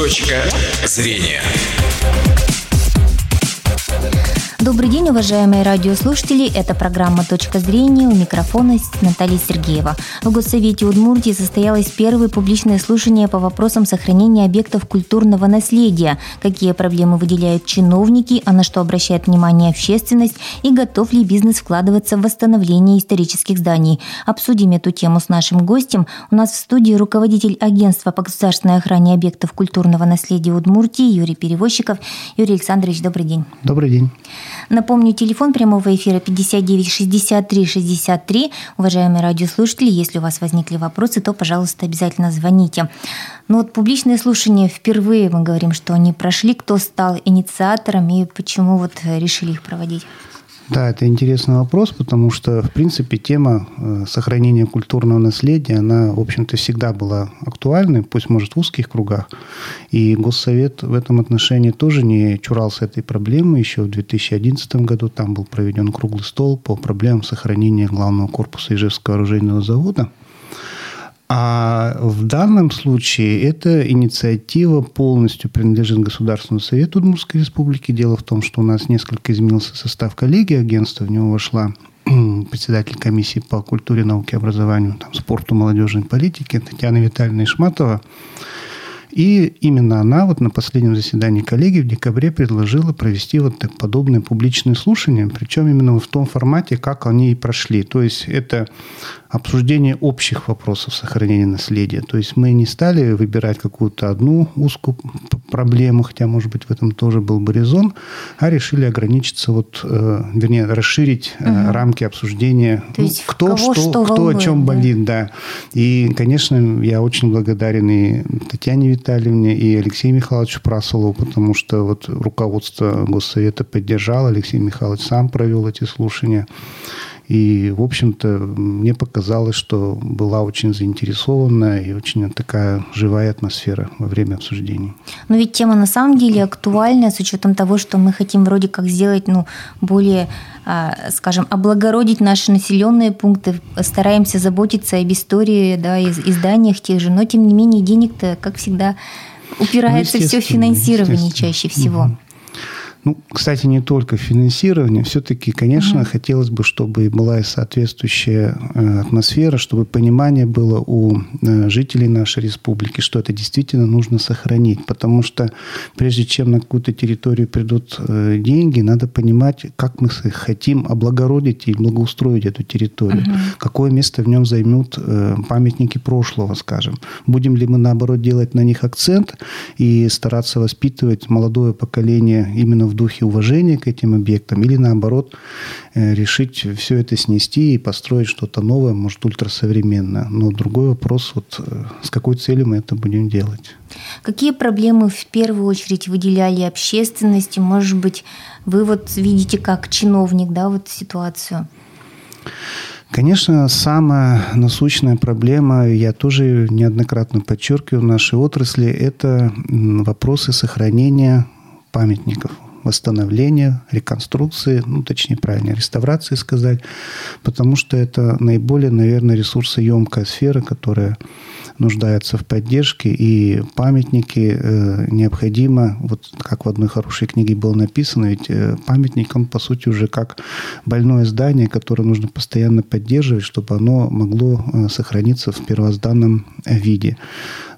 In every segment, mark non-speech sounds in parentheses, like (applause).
Точка зрения. Добрый день, уважаемые радиослушатели. Это программа «Точка зрения». У микрофона Наталья Сергеева. В Госсовете Удмуртии состоялось первое публичное слушание по вопросам сохранения объектов культурного наследия. Какие проблемы выделяют чиновники, а на что обращает внимание общественность и готов ли бизнес вкладываться в восстановление исторических зданий. Обсудим эту тему с нашим гостем. У нас в студии руководитель агентства по государственной охране объектов культурного наследия Удмуртии Юрий Перевозчиков. Юрий Александрович, добрый день. Добрый день. Напомню, телефон прямого эфира 59 63 63. Уважаемые радиослушатели, если у вас возникли вопросы, то, пожалуйста, обязательно звоните. Ну вот публичные слушания впервые, мы говорим, что они прошли. Кто стал инициатором и почему вот решили их проводить? Да, это интересный вопрос, потому что, в принципе, тема э, сохранения культурного наследия, она, в общем-то, всегда была актуальной, пусть, может, в узких кругах. И Госсовет в этом отношении тоже не чурался этой проблемы. Еще в 2011 году там был проведен круглый стол по проблемам сохранения главного корпуса Ижевского оружейного завода – а в данном случае эта инициатива полностью принадлежит Государственному совету Удмуртской республики. Дело в том, что у нас несколько изменился состав коллегии агентства. В него вошла (clears throat) председатель комиссии по культуре, науке, образованию, там, спорту, молодежной политике Татьяна Витальевна Ишматова. И именно она вот на последнем заседании коллегии в декабре предложила провести вот так подобные публичные слушания, причем именно в том формате, как они и прошли. То есть это обсуждение общих вопросов сохранения наследия. То есть мы не стали выбирать какую-то одну узкую проблему, хотя, может быть, в этом тоже был бы резон, а решили ограничиться, вот, э, вернее, расширить угу. рамки обсуждения. То есть ну, кто что, что кто волнует, о чем да? болит, да. И, конечно, я очень благодарен и Татьяне Витальевне, и Алексею Михайловичу Прасолову, потому что вот руководство Госсовета поддержало, Алексей Михайлович сам провел эти слушания. И, в общем-то, мне показалось, что была очень заинтересованная и очень такая живая атмосфера во время обсуждений. Но ведь тема на самом деле актуальна с учетом того, что мы хотим вроде как сделать ну, более а, скажем, облагородить наши населенные пункты, стараемся заботиться об истории, да, изданиях тех же, но тем не менее денег-то, как всегда, упирается ну, все в финансирование чаще всего. Угу. Ну, кстати, не только финансирование. Все-таки, конечно, угу. хотелось бы, чтобы была и соответствующая э, атмосфера, чтобы понимание было у э, жителей нашей республики, что это действительно нужно сохранить. Потому что прежде чем на какую-то территорию придут э, деньги, надо понимать, как мы хотим облагородить и благоустроить эту территорию. Угу. Какое место в нем займут памятники прошлого, скажем. Будем ли мы, наоборот, делать на них акцент и стараться воспитывать молодое поколение именно в духе уважения к этим объектам, или наоборот э, решить все это снести и построить что-то новое, может, ультрасовременное. Но другой вопрос, вот э, с какой целью мы это будем делать. Какие проблемы в первую очередь выделяли общественности? Может быть, вы вот видите как чиновник да, вот ситуацию? Конечно, самая насущная проблема, я тоже неоднократно подчеркиваю в нашей отрасли, это вопросы сохранения памятников, восстановления, реконструкции, ну, точнее, правильно, реставрации сказать, потому что это наиболее, наверное, ресурсоемкая сфера, которая нуждается в поддержке, и памятники э, необходимо, вот как в одной хорошей книге было написано, ведь э, памятник, он, по сути, уже как больное здание, которое нужно постоянно поддерживать, чтобы оно могло э, сохраниться в первозданном виде.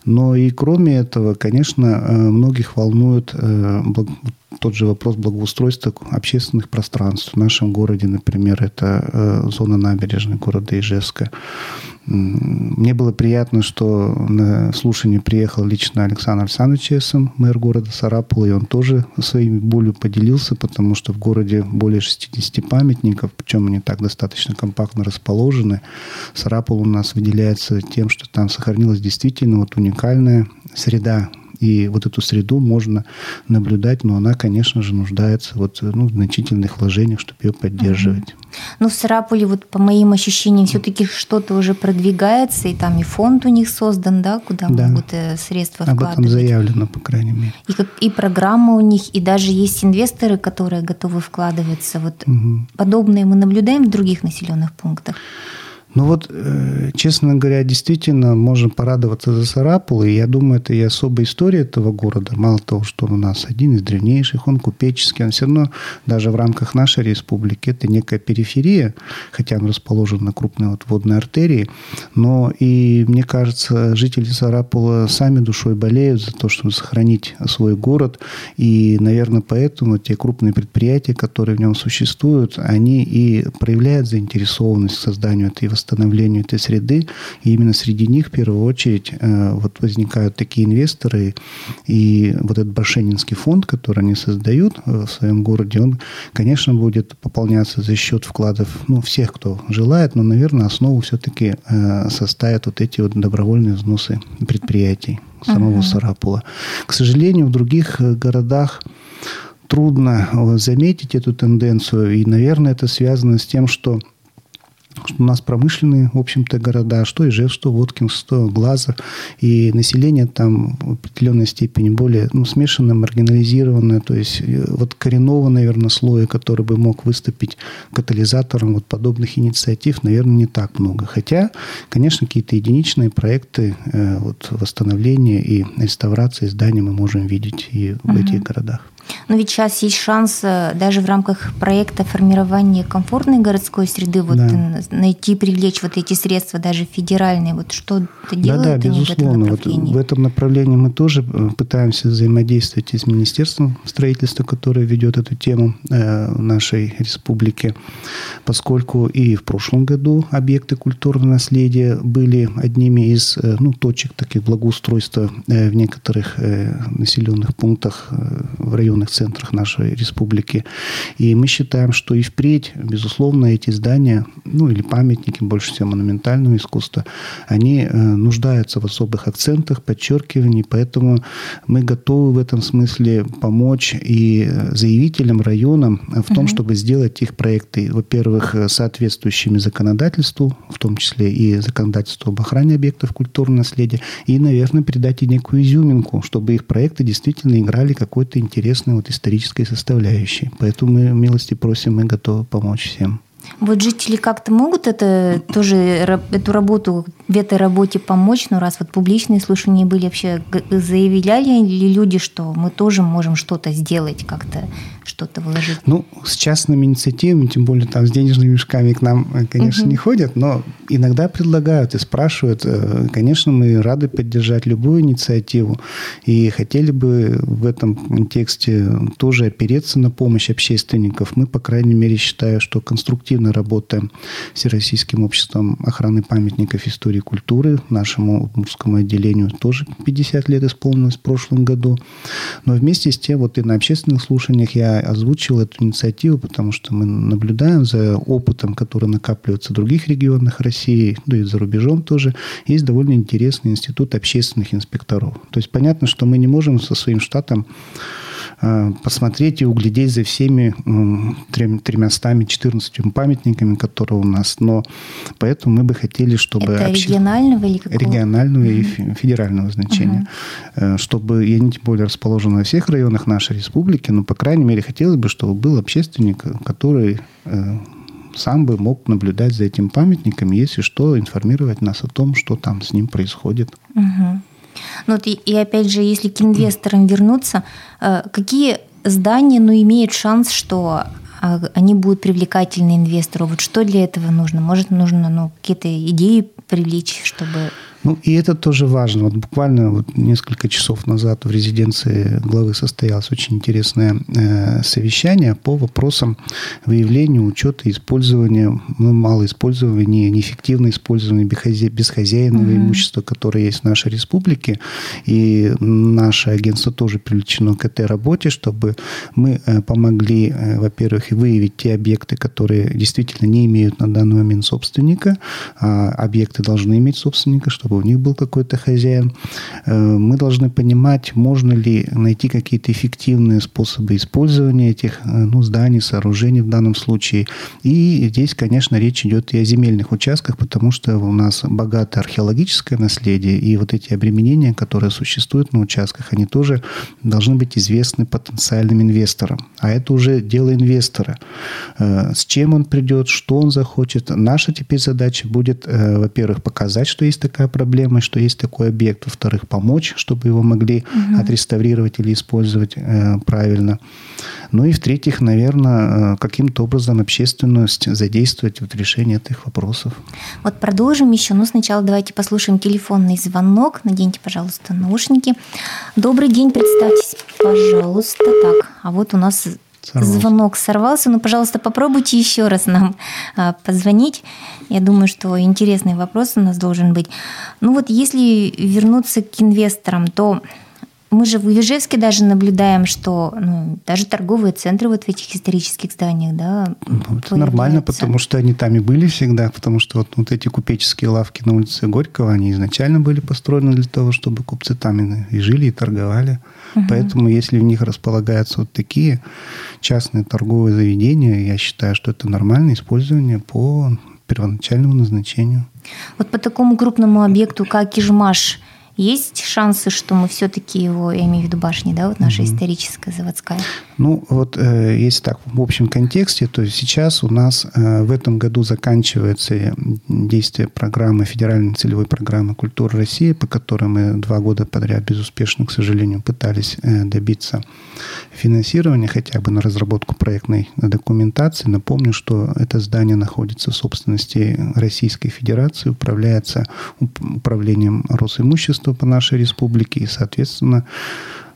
Но и кроме этого, конечно, э, многих волнует э, тот же вопрос благоустройства общественных пространств. В нашем городе, например, это э, зона набережной города Ижевска. Мне было приятно, что на слушание приехал лично Александр Александрович Эссен, мэр города Сарапула, и он тоже своей болью поделился, потому что в городе более 60 памятников, причем они так достаточно компактно расположены. Сарапул у нас выделяется тем, что там сохранилась действительно вот уникальная среда и вот эту среду можно наблюдать, но она, конечно же, нуждается вот, ну, в значительных вложениях, чтобы ее поддерживать. Угу. Ну, в Сарапуле, вот по моим ощущениям, все-таки что-то уже продвигается, и там и фонд у них создан, да, куда да. могут э, средства Об вкладывать. Об этом заявлено, по крайней мере. И, как, и программа у них, и даже есть инвесторы, которые готовы вкладываться. Вот угу. подобные мы наблюдаем в других населенных пунктах. Ну вот, э, честно говоря, действительно можно порадоваться за Сарапул. И я думаю, это и особая история этого города. Мало того, что он у нас один из древнейших, он купеческий, он все равно даже в рамках нашей республики это некая периферия, хотя он расположен на крупной вот водной артерии. Но и, мне кажется, жители Сарапула сами душой болеют за то, чтобы сохранить свой город. И, наверное, поэтому те крупные предприятия, которые в нем существуют, они и проявляют заинтересованность к созданию этой восстановлению этой среды. И именно среди них в первую очередь э, вот возникают такие инвесторы. И вот этот Башенинский фонд, который они создают э, в своем городе, он, конечно, будет пополняться за счет вкладов ну, всех, кто желает, но, наверное, основу все-таки э, составят вот эти вот добровольные взносы предприятий самого uh-huh. Сарапула. К сожалению, в других городах трудно заметить эту тенденцию, и, наверное, это связано с тем, что что у нас промышленные, в общем-то, города, что Ижев, что Воткинск, что Глазов, и население там в определенной степени более ну, смешанное, маргинализированное, то есть э, вот коренного, наверное, слоя, который бы мог выступить катализатором вот подобных инициатив, наверное, не так много. Хотя, конечно, какие-то единичные проекты э, вот, восстановления и реставрации зданий мы можем видеть и в угу. этих городах. Но ведь сейчас есть шанс э, даже в рамках проекта формирования комфортной городской среды вот да. найти, привлечь вот эти средства, даже федеральные. Вот что это делают да, да, безусловно. В этом, вот в этом направлении мы тоже э, пытаемся взаимодействовать и с Министерством строительства, которое ведет эту тему э, в нашей республике, поскольку и в прошлом году объекты культурного наследия были одними из ну, точек таких благоустройства в некоторых населенных пунктах в районе районных центрах нашей республики. И мы считаем, что и впредь, безусловно, эти здания, ну или памятники, больше всего монументального искусства, они э, нуждаются в особых акцентах, подчеркивании, поэтому мы готовы в этом смысле помочь и заявителям, районам в том, угу. чтобы сделать их проекты, во-первых, соответствующими законодательству, в том числе и законодательству об охране объектов культурного наследия, и, наверное, придать и некую изюминку, чтобы их проекты действительно играли какой-то интерес интересной вот исторической составляющей. Поэтому мы милости просим, мы готовы помочь всем. Вот жители как-то могут это тоже эту работу в этой работе помочь, но раз вот публичные слушания были вообще, заявляли ли люди, что мы тоже можем что-то сделать как-то что-то вложить? Ну, с частными инициативами, тем более там с денежными мешками к нам, э, конечно, угу. не ходят, но иногда предлагают и спрашивают. Э, конечно, мы рады поддержать любую инициативу и хотели бы в этом контексте тоже опереться на помощь общественников. Мы, по крайней мере, считаю, что конструктивно работаем с Всероссийским обществом охраны памятников истории и культуры. Нашему мужскому отделению тоже 50 лет исполнилось в прошлом году. Но вместе с тем, вот и на общественных слушаниях я озвучил эту инициативу, потому что мы наблюдаем за опытом, который накапливается в других регионах России, ну и за рубежом тоже. Есть довольно интересный институт общественных инспекторов. То есть понятно, что мы не можем со своим штатом посмотреть и углядеть за всеми тремястами, четырнадцатью памятниками, которые у нас. Но поэтому мы бы хотели, чтобы... Это обще... регионального или какого? Регионального mm-hmm. и федерального значения. Mm-hmm. Чтобы, я не тем более расположен во всех районах нашей республики, но, по крайней мере, хотелось бы, чтобы был общественник, который э, сам бы мог наблюдать за этим памятником, если что, информировать нас о том, что там с ним происходит. Угу. Ну, вот и, и опять же, если к инвесторам вернуться, э, какие здания ну, имеют шанс, что а, они будут привлекательны инвестору? Вот что для этого нужно? Может, нужно ну, какие-то идеи привлечь, чтобы ну, и это тоже важно. Вот буквально вот несколько часов назад в резиденции главы состоялось очень интересное э, совещание по вопросам выявления, учета, использования, ну, мало использования, неэффективного использования бесхозяйного угу. имущества, которое есть в нашей республике. И наше агентство тоже привлечено к этой работе, чтобы мы э, помогли, э, во-первых, выявить те объекты, которые действительно не имеют на данный момент собственника, а объекты должны иметь собственника, чтобы чтобы у них был какой-то хозяин. Э, мы должны понимать, можно ли найти какие-то эффективные способы использования этих э, ну, зданий, сооружений в данном случае. И здесь, конечно, речь идет и о земельных участках, потому что у нас богатое археологическое наследие, и вот эти обременения, которые существуют на участках, они тоже должны быть известны потенциальным инвесторам. А это уже дело инвестора. Э, с чем он придет, что он захочет. Наша теперь задача будет, во-первых, показать, что есть такая проблема, что есть такой объект. Во-вторых, помочь, чтобы его могли угу. отреставрировать или использовать э, правильно. Ну и в-третьих, наверное, каким-то образом общественность задействовать в решении этих вопросов. Вот продолжим еще, но сначала давайте послушаем телефонный звонок. Наденьте, пожалуйста, наушники. Добрый день, представьтесь, пожалуйста. Так, а вот у нас Сорвался. Звонок сорвался. Ну, пожалуйста, попробуйте еще раз нам а, позвонить. Я думаю, что интересный вопрос у нас должен быть. Ну вот если вернуться к инвесторам, то мы же в Ижевске даже наблюдаем, что ну, даже торговые центры вот в этих исторических зданиях, да, ну, Это нормально, потому что они там и были всегда, потому что вот, вот эти купеческие лавки на улице Горького, они изначально были построены для того, чтобы купцы там и жили, и торговали. Угу. Поэтому если в них располагаются вот такие частные торговые заведения, я считаю, что это нормальное использование по первоначальному назначению. Вот по такому крупному объекту, как Ижмаш, есть шансы, что мы все-таки его, я имею в виду башни, да, вот наша угу. историческая заводская? Ну, вот э, если так, в общем контексте, то сейчас у нас э, в этом году заканчивается действие программы, федеральной целевой программы «Культура России», по которой мы два года подряд безуспешно, к сожалению, пытались э, добиться финансирования хотя бы на разработку проектной документации. Напомню, что это здание находится в собственности Российской Федерации, управляется управлением Росимущества, по нашей республике, и, соответственно,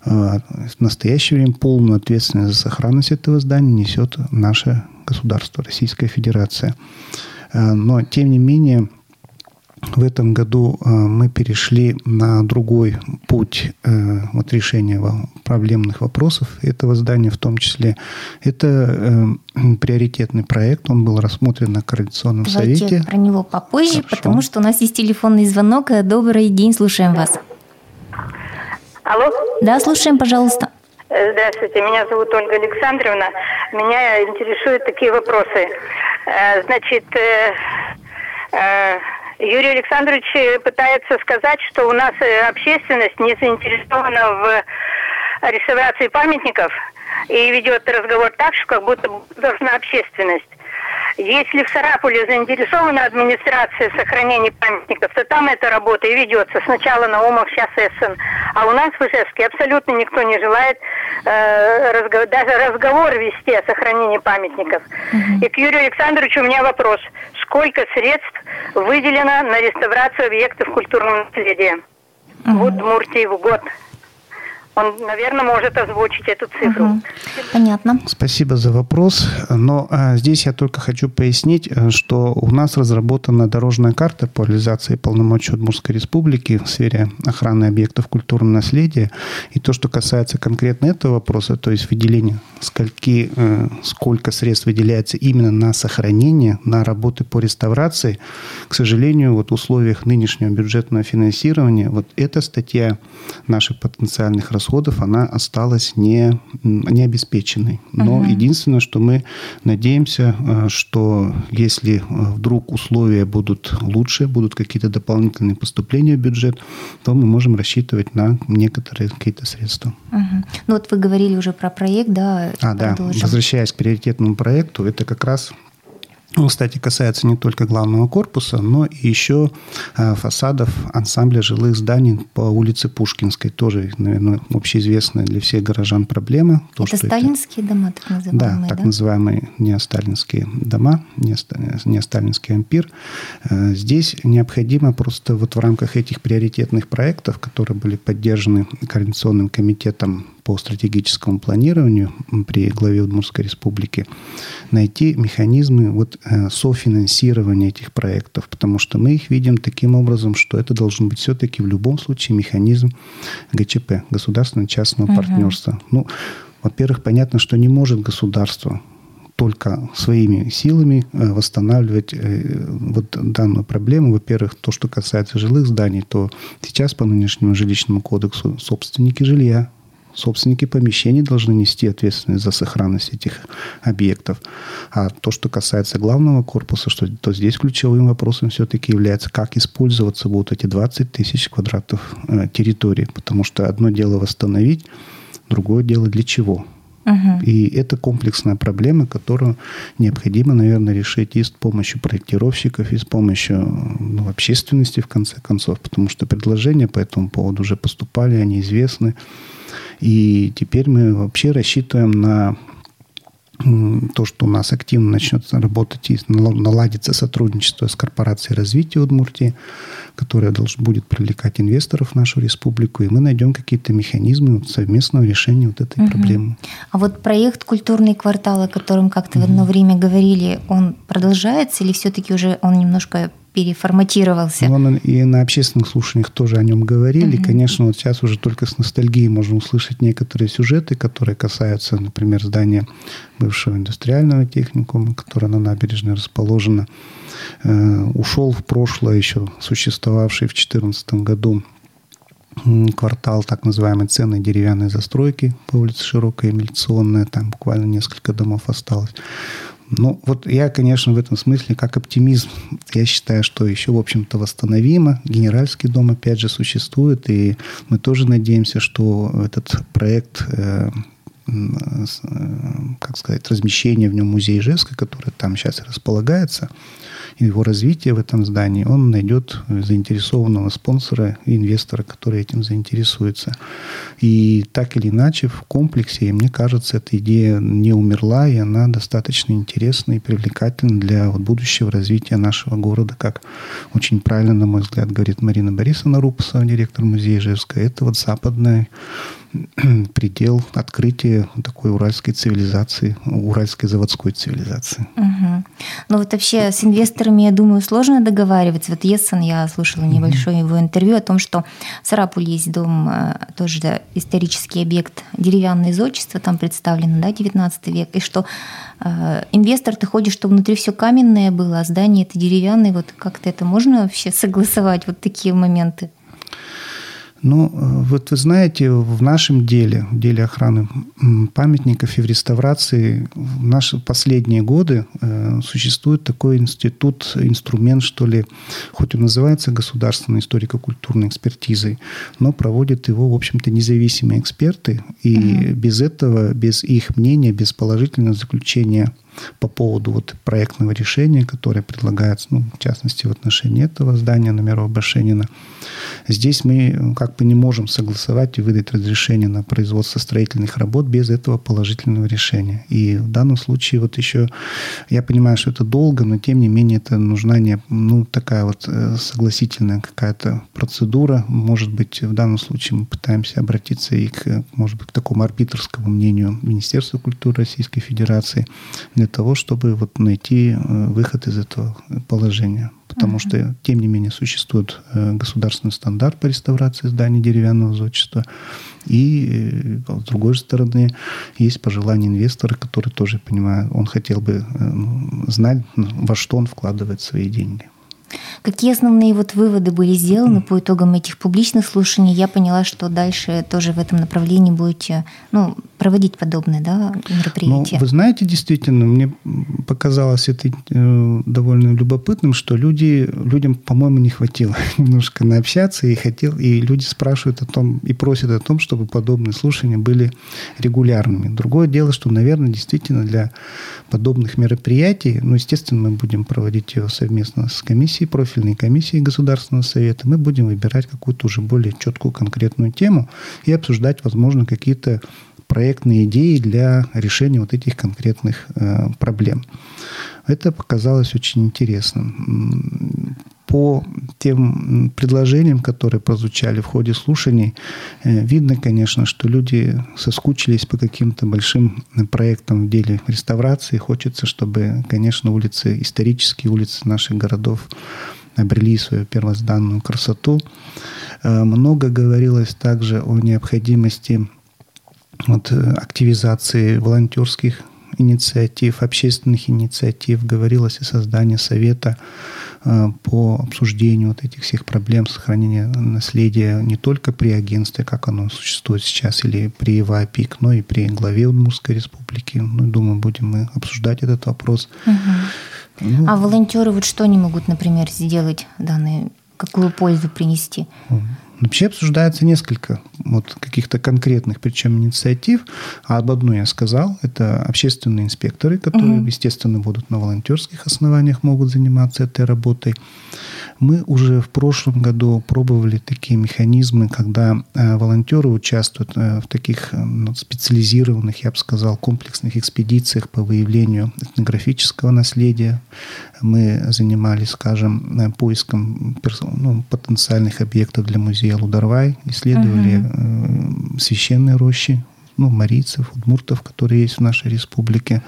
э, в настоящее время полную ответственность за сохранность этого здания несет наше государство, Российская Федерация. Э, но, тем не менее, в этом году э, мы перешли на другой путь вот, решения проблемных вопросов этого здания, в том числе. Это приоритетный проект, он был рассмотрен на Координационном Давайте совете. про него попозже, Хорошо. потому что у нас есть телефонный звонок. Добрый день, слушаем вас. Алло? Да, слушаем, пожалуйста. Э, здравствуйте, меня зовут Ольга Александровна. Меня интересуют такие вопросы. Э, значит, э, Юрий Александрович пытается сказать, что у нас общественность не заинтересована в реставрации памятников и ведет разговор так, что как будто должна общественность. Если в Сарапуле заинтересована администрация сохранения памятников, то там эта работа и ведется. Сначала Наумов, сейчас Эссен. А у нас в Ижевске абсолютно никто не желает э, разговор, даже разговор вести о сохранении памятников. Угу. И к Юрию Александровичу у меня вопрос. Сколько средств выделено на реставрацию объектов культурного наследия? Угу. В Удмуртии в год он, наверное, может озвучить эту цифру. Угу. Понятно. Спасибо за вопрос. Но а, здесь я только хочу пояснить, э, что у нас разработана дорожная карта по реализации полномочий Удмуртской Республики в сфере охраны объектов культурного наследия. И то, что касается конкретно этого вопроса, то есть выделения, скольки, э, сколько средств выделяется именно на сохранение, на работы по реставрации, к сожалению, вот в условиях нынешнего бюджетного финансирования, вот эта статья наших потенциальных расходов расходов она осталась не, не обеспеченной. Но угу. единственное, что мы надеемся, э, что если э, вдруг условия будут лучше, будут какие-то дополнительные поступления в бюджет, то мы можем рассчитывать на некоторые какие-то средства. Угу. Ну вот вы говорили уже про проект, да? А, да. Возвращаясь к приоритетному проекту, это как раз он, кстати, касается не только главного корпуса, но и еще э, фасадов ансамбля жилых зданий по улице Пушкинской. Тоже, наверное, общеизвестная для всех горожан проблема. То, это сталинские это... дома, так называемые, да? Да, так называемые неосталинские дома, неосталинский ампир. Э, здесь необходимо просто вот в рамках этих приоритетных проектов, которые были поддержаны Координационным комитетом по стратегическому планированию при главе Удмуртской республики найти механизмы вот, э, софинансирования этих проектов, потому что мы их видим таким образом, что это должен быть все-таки в любом случае механизм ГЧП, государственного частного угу. партнерства. Ну, во-первых, понятно, что не может государство только своими силами э, восстанавливать э, вот данную проблему. Во-первых, то, что касается жилых зданий, то сейчас по нынешнему жилищному кодексу собственники жилья собственники помещений должны нести ответственность за сохранность этих объектов. А то, что касается главного корпуса, что, то здесь ключевым вопросом все-таки является, как использоваться будут эти 20 тысяч квадратов э, территории. Потому что одно дело восстановить, другое дело для чего. Угу. И это комплексная проблема, которую необходимо, наверное, решить и с помощью проектировщиков, и с помощью ну, общественности, в конце концов, потому что предложения по этому поводу уже поступали, они известны. И теперь мы вообще рассчитываем на то, что у нас активно начнет работать и наладится сотрудничество с корпорацией развития Удмуртии, которая должна будет привлекать инвесторов в нашу республику, и мы найдем какие-то механизмы совместного решения вот этой угу. проблемы. А вот проект «Культурный квартал», о котором как-то угу. в одно время говорили, он продолжается или все-таки уже он немножко переформатировался. Ну, он и на общественных слушаниях тоже о нем говорили. Угу. Конечно, вот сейчас уже только с ностальгией можно услышать некоторые сюжеты, которые касаются, например, здания бывшего индустриального техникума, которое на набережной расположено. Э, ушел в прошлое еще существовавший в 2014 году квартал так называемой ценной деревянной застройки по улице Широкая Милиционная. Там буквально несколько домов осталось. Ну, вот я, конечно, в этом смысле, как оптимизм, я считаю, что еще, в общем-то, восстановимо. Генеральский дом, опять же, существует, и мы тоже надеемся, что этот проект э, э, как сказать, размещения в нем музея Ижевска, который там сейчас располагается, его развитие в этом здании, он найдет заинтересованного спонсора и инвестора, который этим заинтересуется. И так или иначе в комплексе, мне кажется, эта идея не умерла, и она достаточно интересна и привлекательна для вот будущего развития нашего города, как очень правильно, на мой взгляд, говорит Марина Борисовна Рупасова, директор музея Ижевска. Это вот западная (clears throat) предел открытия такой уральской цивилизации, уральской заводской цивилизации. Угу. Ну вот вообще с инвесторами, я думаю, сложно договариваться. Вот Ессен, я слушала небольшое его интервью о том, что в Сарапуле есть дом, э, тоже исторический объект, деревянное зодчество там представлено, да, 19 век, и что э, инвестор, ты ходишь, что внутри все каменное было, а здание это деревянное, вот как-то это можно вообще согласовать, вот такие моменты? Ну, вот вы знаете, в нашем деле, в деле охраны памятников и в реставрации в наши последние годы э, существует такой институт, инструмент, что ли, хоть он называется государственной историко-культурной экспертизой, но проводят его, в общем-то, независимые эксперты, и угу. без этого, без их мнения, без положительного заключения по поводу вот проектного решения, которое предлагается, ну, в частности, в отношении этого здания номеров Башенина. Здесь мы как бы не можем согласовать и выдать разрешение на производство строительных работ без этого положительного решения. И в данном случае вот еще, я понимаю, что это долго, но тем не менее это нужна не, ну, такая вот э, согласительная какая-то процедура. Может быть, в данном случае мы пытаемся обратиться и к, может быть, к такому арбитрскому мнению Министерства культуры Российской Федерации для для того, чтобы вот найти э, выход из этого положения. Потому uh-huh. что, тем не менее, существует э, государственный стандарт по реставрации зданий деревянного зодчества. И, э, с другой стороны, есть пожелание инвестора, который тоже, понимаю, он хотел бы знать, во что он вкладывает свои деньги. Какие основные вот выводы были сделаны по итогам этих публичных слушаний? Я поняла, что дальше тоже в этом направлении будете ну, проводить подобные да, мероприятия. Ну, вы знаете, действительно, мне показалось это э, довольно любопытным, что люди, людям, по-моему, не хватило (laughs) немножко наобщаться, и, хотел, и люди спрашивают о том, и просят о том, чтобы подобные слушания были регулярными. Другое дело, что, наверное, действительно для подобных мероприятий, ну, естественно, мы будем проводить его совместно с комиссией, профильной комиссией Государственного совета, мы будем выбирать какую-то уже более четкую конкретную тему и обсуждать, возможно, какие-то проектные идеи для решения вот этих конкретных э, проблем. Это показалось очень интересным. По тем предложениям, которые прозвучали в ходе слушаний, э, видно, конечно, что люди соскучились по каким-то большим проектам в деле реставрации. Хочется, чтобы, конечно, улицы, исторические улицы наших городов обрели свою первозданную красоту. Э, много говорилось также о необходимости вот, э, активизации волонтерских инициатив, общественных инициатив, говорилось о создании совета Э, по обсуждению вот этих всех проблем сохранения наследия не только при агентстве, как оно существует сейчас, или при ВАПИК, но и при главе Удмуртской республики. Ну, думаю, будем мы обсуждать этот вопрос. Угу. Ну, а волонтеры вот что они могут, например, сделать данные, какую пользу принести? Вообще обсуждается несколько вот каких-то конкретных, причем инициатив. А об одной я сказал, это общественные инспекторы, которые, угу. естественно, будут на волонтерских основаниях, могут заниматься этой работой. Мы уже в прошлом году пробовали такие механизмы, когда э, волонтеры участвуют э, в таких э, ну, специализированных, я бы сказал, комплексных экспедициях по выявлению этнографического наследия. Мы занимались, скажем, поиском ну, потенциальных объектов для музея Лударвай, исследовали угу. священные рощи, ну, марийцев, удмуртов, которые есть в нашей республике.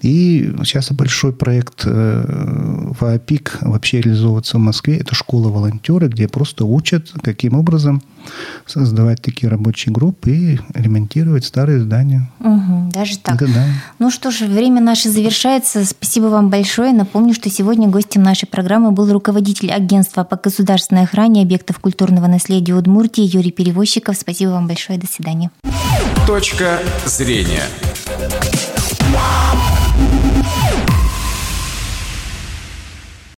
И сейчас большой проект э, ВАПИК вообще реализовывается в Москве. Это школа волонтеры, где просто учат, каким образом создавать такие рабочие группы и ремонтировать старые здания. Угу, даже так. Да, да. Ну что ж, время наше завершается. Спасибо вам большое. Напомню, что сегодня гостем нашей программы был руководитель агентства по государственной охране объектов культурного наследия Удмуртии Юрий Перевозчиков. Спасибо вам большое. До свидания. Точка зрения.